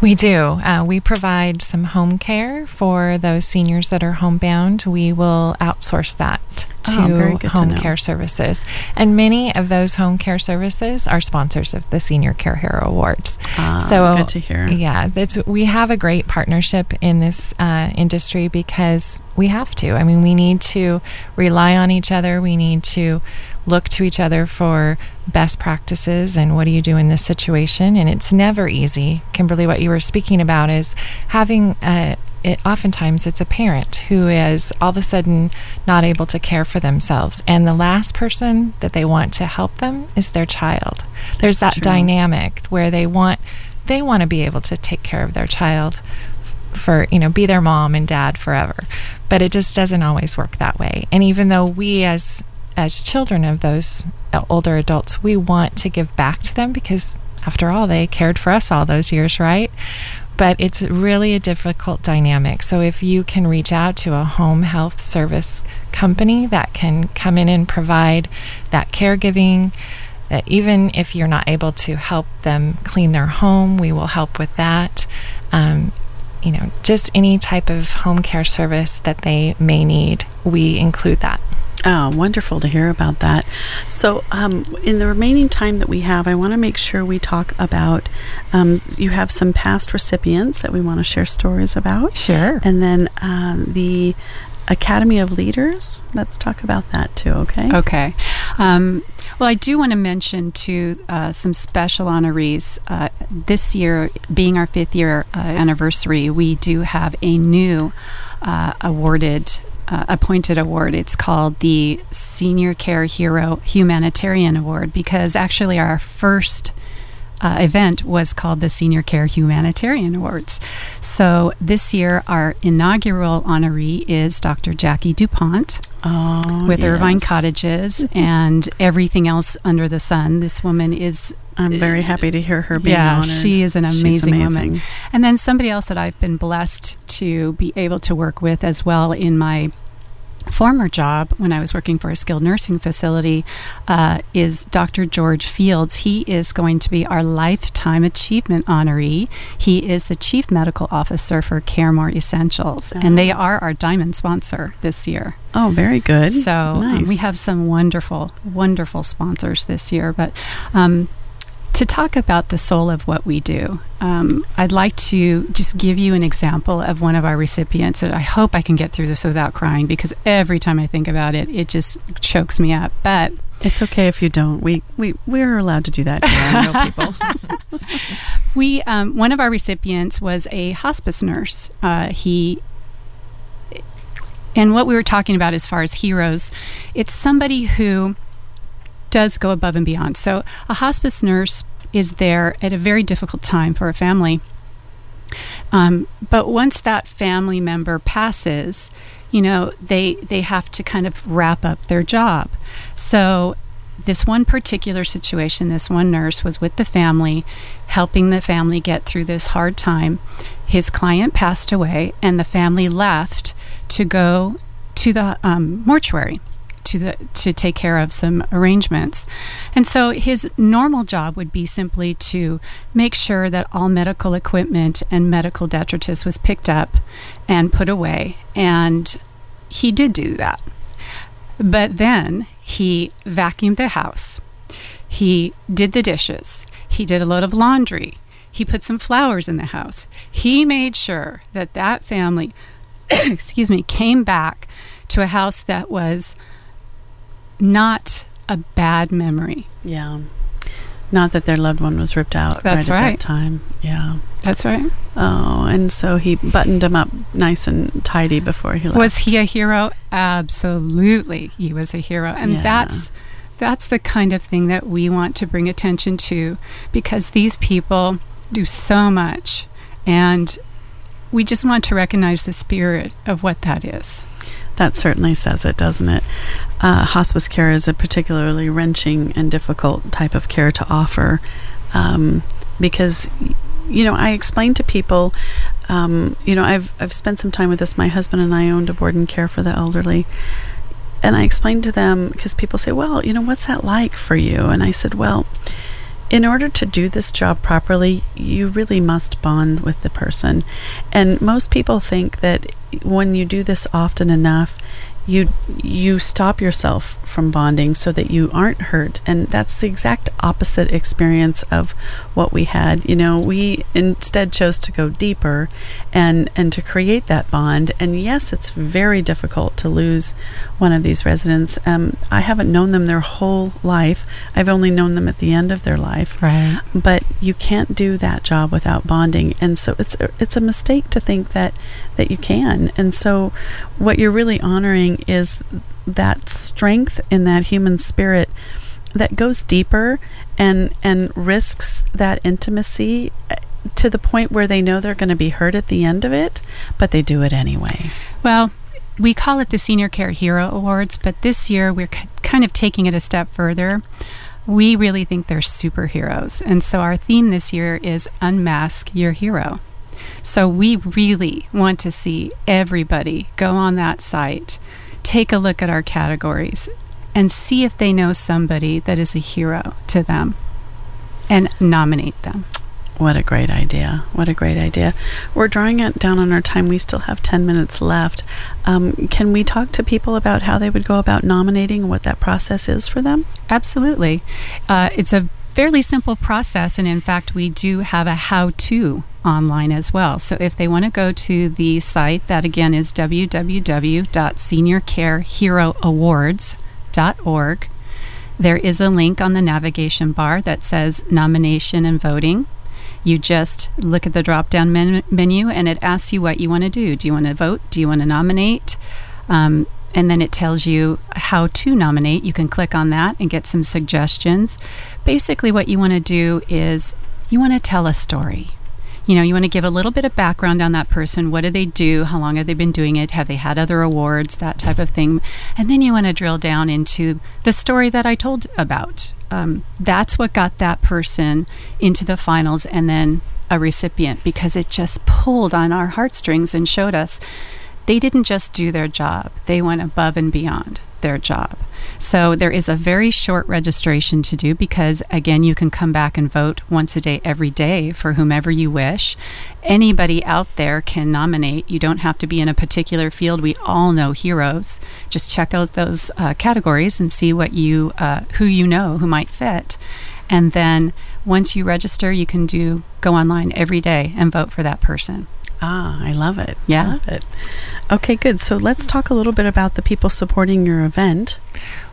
We do. Uh, we provide some home care for those seniors that are homebound. We will outsource that to Oh, good to home care services. And many of those home care services are sponsors of the Senior Care Hero Awards. Ah, so good to hear. Yeah, that's we have a great partnership in this uh, industry because we have to. I mean, we need to rely on each other. We need to look to each other for best practices and what do you do in this situation. And it's never easy. Kimberly, what you were speaking about is having a it, oftentimes it's a parent who is all of a sudden not able to care for themselves and the last person that they want to help them is their child there's That's that true. dynamic where they want they want to be able to take care of their child for you know be their mom and dad forever but it just doesn't always work that way and even though we as as children of those uh, older adults we want to give back to them because after all they cared for us all those years right but it's really a difficult dynamic. So if you can reach out to a home health service company that can come in and provide that caregiving, that even if you're not able to help them clean their home, we will help with that. Um, you know, just any type of home care service that they may need, we include that. Oh, wonderful to hear about that. So, um, in the remaining time that we have, I want to make sure we talk about. Um, you have some past recipients that we want to share stories about, Sure. and then um, the Academy of Leaders. Let's talk about that too. Okay. Okay. Um, well, I do want to mention to uh, some special honorees. Uh, this year, being our fifth year uh, anniversary, we do have a new uh, awarded. Uh, appointed award. It's called the Senior Care Hero Humanitarian Award because actually our first uh, event was called the Senior Care Humanitarian Awards. So this year, our inaugural honoree is Dr. Jackie DuPont Oh, with Irvine. Cottages and everything else under the sun. This woman is. I'm very happy to hear her being yeah, honored. she is an She's amazing, woman. amazing. And then somebody else that I've been blessed to be able to work with as well in my former job when I was working for a skilled nursing facility uh, is Dr. George Fields. He is going to be our Lifetime Achievement honoree. He is the Chief Medical Officer for Caremore Essentials, and they are our diamond sponsor this year. Oh, very good. So um, we have some wonderful, wonderful sponsors this year. But um, to talk about the soul of what we do, um, I'd like to just give you an example of one of our recipients. And I hope I can get through this without crying because every time I think about it, it just chokes me up. But It's okay if you don't. We we we're allowed to do that. Here. I know people. we, um, one of our recipients was a hospice nurse. Uh, he and what we were talking about as far as heroes, it's somebody who does go above and beyond. So a hospice nurse is there at a very difficult time for a family. Um, but once that family member passes, you know, they they have to kind of wrap up their job. So this one particular situation, this one nurse was with the family, helping the family get through this hard time. His client passed away, and the family left to go to the um, mortuary to the to take care of some arrangements. And so his normal job would be simply to make sure that all medical equipment and medical detritus was picked up and put away. And he did do that. But then he vacuumed the house. He did the dishes. He did a load of laundry. He put some flowers in the house. He made sure that that family, [coughs] excuse me, came back to a house that was not a bad memory. yeah. Not that their loved one was ripped out. That's right, At that time. Yeah. That's right. Oh, and so he buttoned him up nice and tidy before he left. Was he a hero? Absolutely, he was a hero, and Yeah. that's That's the kind of thing that we want to bring attention to because these people do so much. And we just want to recognize the spirit of what that is. That certainly says it, doesn't it? Uh, hospice care is a particularly wrenching and difficult type of care to offer um, because, you know, I explain to people, um, you know, I've, I've spent some time with this. My husband and I owned a board and care for the elderly. And I explained to them because people say, well, you know, what's that like for you? And I said, well, in order to do this job properly, you really must bond with the person. And most people think that when you do this often enough, you you stop yourself from bonding so that you aren't hurt. And that's the exact opposite experience of what we had. You know we instead chose to go deeper and and to create that bond. And yes it's very difficult to lose one of these residents. Um, i haven't known them their whole life. I've only known them at the end of their life. Right. But you can't do that job without bonding. And so it's it's a mistake to think that that you can. And so what you're really honoring is that strength in that human spirit that goes deeper and and risks that intimacy uh, to the point where they know they're going to be hurt at the end of it, but they do it anyway. Well, we call it the Senior Care Hero Awards, but this year we're kind of taking it a step further. We really think they're superheroes. And so our theme this year is Unmask Your Hero. So we really want to see everybody go on that site, take a look at our categories, and see if they know somebody that is a hero to them and nominate them. What a great idea. What a great idea. We're drawing it down on our time. We still have 10 minutes left. Um, can we talk to people about how they would go about nominating and what that process is for them? Absolutely. Uh, it's a fairly simple process, and in fact, we do have a how to online as well. So if they want to go to the site, that again is www.seniorcareheroawards.org. There is a link on the navigation bar that says nomination and voting. You just look at the drop down men- menu and it asks you what you want to do. Do you want to vote? Do you want to nominate? Um, and then it tells you how to nominate. You can click on that and get some suggestions. Basically, what you want to do is you want to tell a story you know, you want to give a little bit of background on that person. What do they do? How long have they been doing it? Have they had other awards? That type of thing. And then you want to drill down into the story that I told about. Um, that's what got that person into the finals and then a recipient because it just pulled on our heartstrings and showed us they didn't just do their job, they went above and beyond their job. So there is a very short registration to do because, again, you can come back and vote once a day, every day for whomever you wish. Anybody out there can nominate. You don't have to be in a particular field. We all know heroes. Just check out those uh, categories and see what you, uh, who you know who might fit. And then once you register, you can do go online every day and vote for that person. Ah, I love it. Yeah. Love it. Okay, good. So let's talk a little bit about the people supporting your event.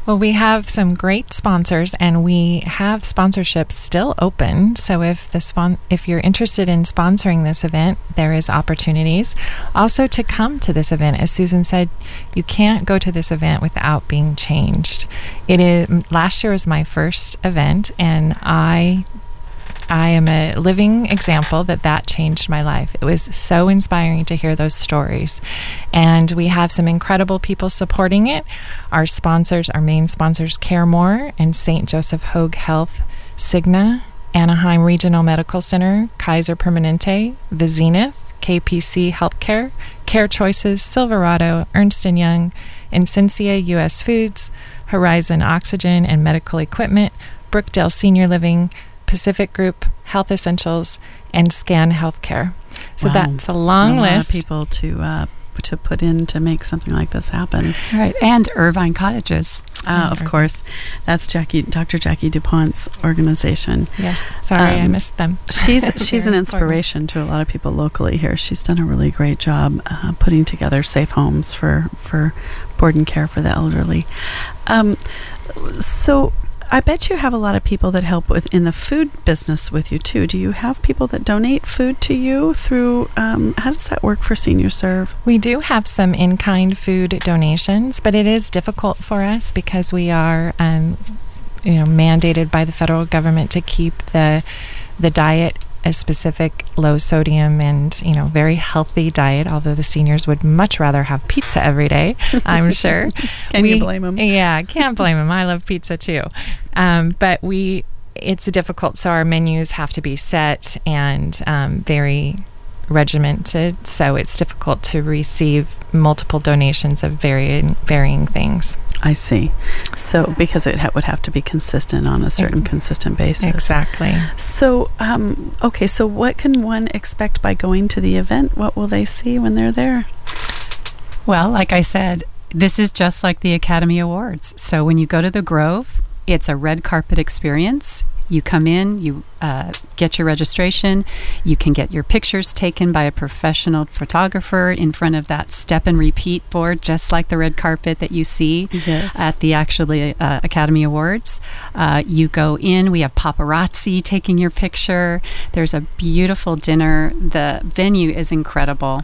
Well, we have some great sponsors, and we have sponsorships still open. So if the spon- if you're interested in sponsoring this event, there is opportunities. Also, to come to this event, as Susan said, you can't go to this event without being changed. It is last year was my first event, and I I am a living example that that changed my life. It was so inspiring to hear those stories. And we have some incredible people supporting it. Our sponsors, our main sponsors, CareMore and St. Joseph Hoag Health, Cigna, Anaheim Regional Medical Center, Kaiser Permanente, The Zenith, KPC Healthcare, Care Choices, Silverado, Ernst & Young, Insincia US Foods, Horizon Oxygen and Medical Equipment, Brookdale Senior Living, Pacific Group, Health Essentials, and Scan Healthcare. So Wow. that's a long a lot list. of people to uh, to put in to make something like this happen. Right. And Irvine Cottages. Uh, of course, that's Jackie, Dr. Jackie Dupont's organization. Yes, sorry I Um, missed them. She's [laughs] she's an Very important. inspiration to a lot of people locally here. She's done a really great job uh, putting together safe homes for for board and care for the elderly. Um, so. I bet you have a lot of people that help with in the food business with you too. Do you have people that donate food to you through? Um, how does that work for Senior Serv? We do have some in kind food donations, but it is difficult for us because we are um, you know mandated by the federal government to keep the the diet a specific low sodium and you know very healthy diet although the seniors would much rather have pizza every day i'm [laughs] sure. Can you blame them? yeah can't blame them i love pizza too. Um, but we it's difficult so our menus have to be set and um, very regimented so it's difficult to receive multiple donations of varying varying things I see. So because it ha- would have to be consistent on a certain consistent basis. exactly So, um, okay, so what can one expect by going to the event? What will they see when they're there? Well, like I said, this is just like the Academy Awards. So when you go to the Grove, it's a red carpet experience. You come in, you uh, get your registration, you can get your pictures taken by a professional photographer in front of that step and repeat board, just like the red carpet that you see Yes. at the actually uh, Academy Awards. Uh, you go in, we have paparazzi taking your picture. There's a beautiful dinner. The venue is incredible,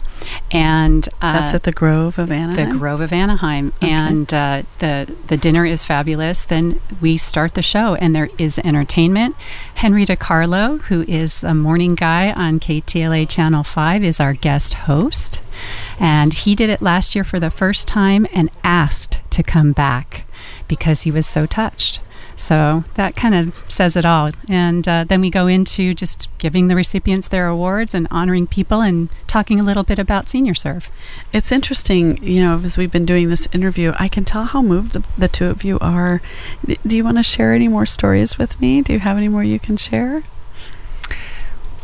and uh, That's at the Grove of Anaheim. the Grove of Anaheim, Okay. and uh, the the dinner is fabulous. Then we start the show, and there is entertainment. Henry DiCarlo, who is the morning guy on KTLA Channel Five, is our guest host, and he did it last year for the first time and asked to come back because he was so touched. So that kind of says it all. And uh, then we go into just giving the recipients their awards and honoring people and talking a little bit about Senior Serv. It's interesting, you know, as we've been doing this interview, I can tell how moved the, the two of you are. Do you want to share any more stories with me? Do you have any more you can share?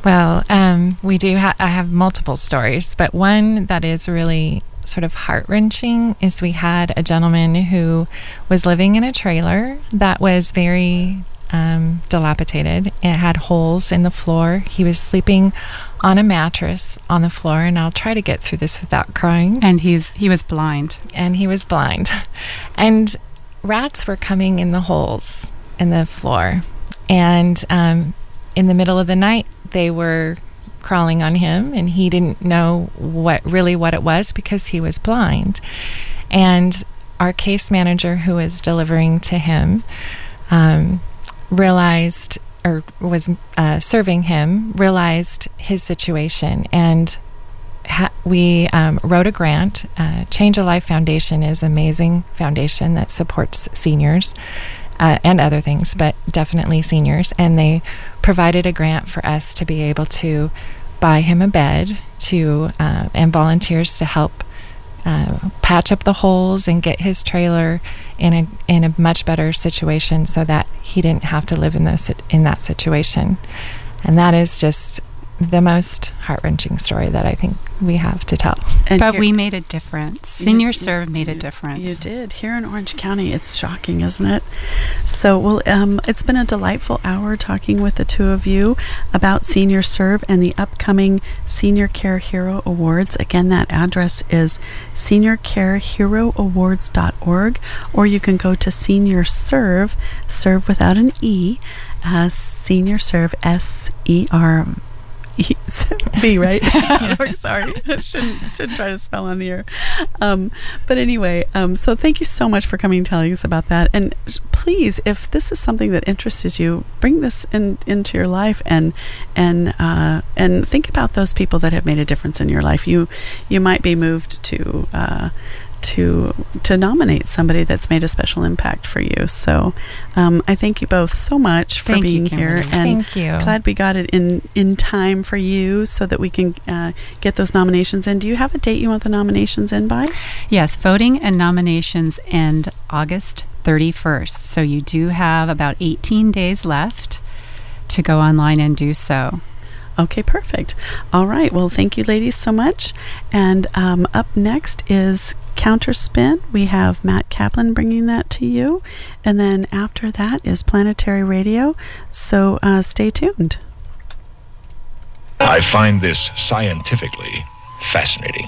Well, um, we do. Ha- I have multiple stories, but one that is really sort of heart wrenching is we had a gentleman who was living in a trailer that was very um, dilapidated. It had holes in the floor. He was sleeping on a mattress on the floor, and I'll try to get through this without crying. And he's he was blind. And he was blind, and rats were coming in the holes in the floor, and um, in the middle of the night they were crawling on him and he didn't know what really what it was because he was blind. And our case manager who was delivering to him um, realized or was uh, serving him realized his situation. And ha- we um, wrote a grant. Uh, Change a Life Foundation is amazing foundation that supports seniors uh, and other things, but definitely seniors. And they provided a grant for us to be able to buy him a bed to uh, and volunteers to help uh, patch up the holes and get his trailer in a in a much better situation so that he didn't have to live in those in that situation. And that is just the most heart wrenching story that I think we have to tell. And but here- we made a difference. Senior Serv made a difference. You did here in Orange County. It's shocking, isn't it? So, well, um, it's been a delightful hour talking with the two of you about Senior Serv and the upcoming Senior Care Hero Awards. Again, that address is seniorcareheroawards.org, or you can go to Senior Serv, serv without an e, uh, Senior Serv S E R E- [laughs] B, right? [laughs] Sorry, [laughs] I shouldn't, shouldn't try to spell on the air. Um, but anyway, um, so thank you so much for coming and telling us about that. And please, if this is something that interests you, bring this in, into your life and and uh, and think about those people that have made a difference in your life. You you might be moved to. Uh, to to nominate somebody that's made a special impact for you. So um, I thank you both so much for Thank you, being here, Kimberly. and Thank you. glad we got it in in time for you, so that we can uh, get those nominations in. Do you have a date you want the nominations in by? Yes, voting and nominations end August 31st. So you do have about 18 days left to go online and do so. Okay, perfect. All right. Well, thank you, ladies, so much. And um, up next is Counterspin. We have Matt Kaplan bringing that to you. And then after that is Planetary Radio. So uh, stay tuned. I find this scientifically fascinating.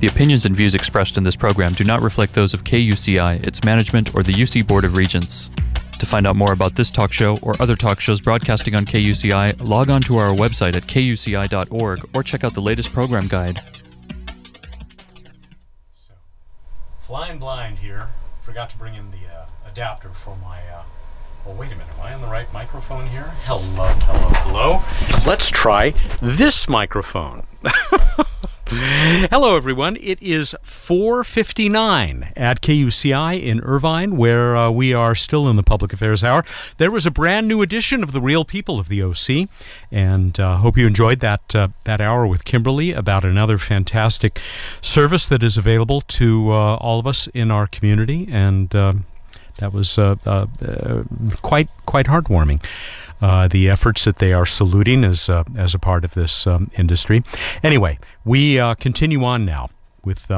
The opinions and views expressed in this program do not reflect those of KUCI, its management, or the UC Board of Regents. To find out more about this talk show or other talk shows broadcasting on KUCI, log on to our website at kuci.org or check out the latest program guide. So, Flying blind here. Forgot to bring in the uh, adapter for my. Uh, well, wait a minute. Am I on the right microphone here? Hello, hello, hello. Let's try this microphone. [laughs] Hello, everyone. It is 4:59 at KUCI in Irvine, where uh, we are still in the Public Affairs Hour. There was a brand new edition of the Real People of the OC, and uh, hope you enjoyed that uh, that hour with Kimberly about another fantastic service that is available to uh, all of us in our community, and um, that was uh, uh, uh, quite quite heartwarming. Uh, the efforts that they are saluting as uh, as a part of this um, industry. Anyway, we uh, continue on now with uh,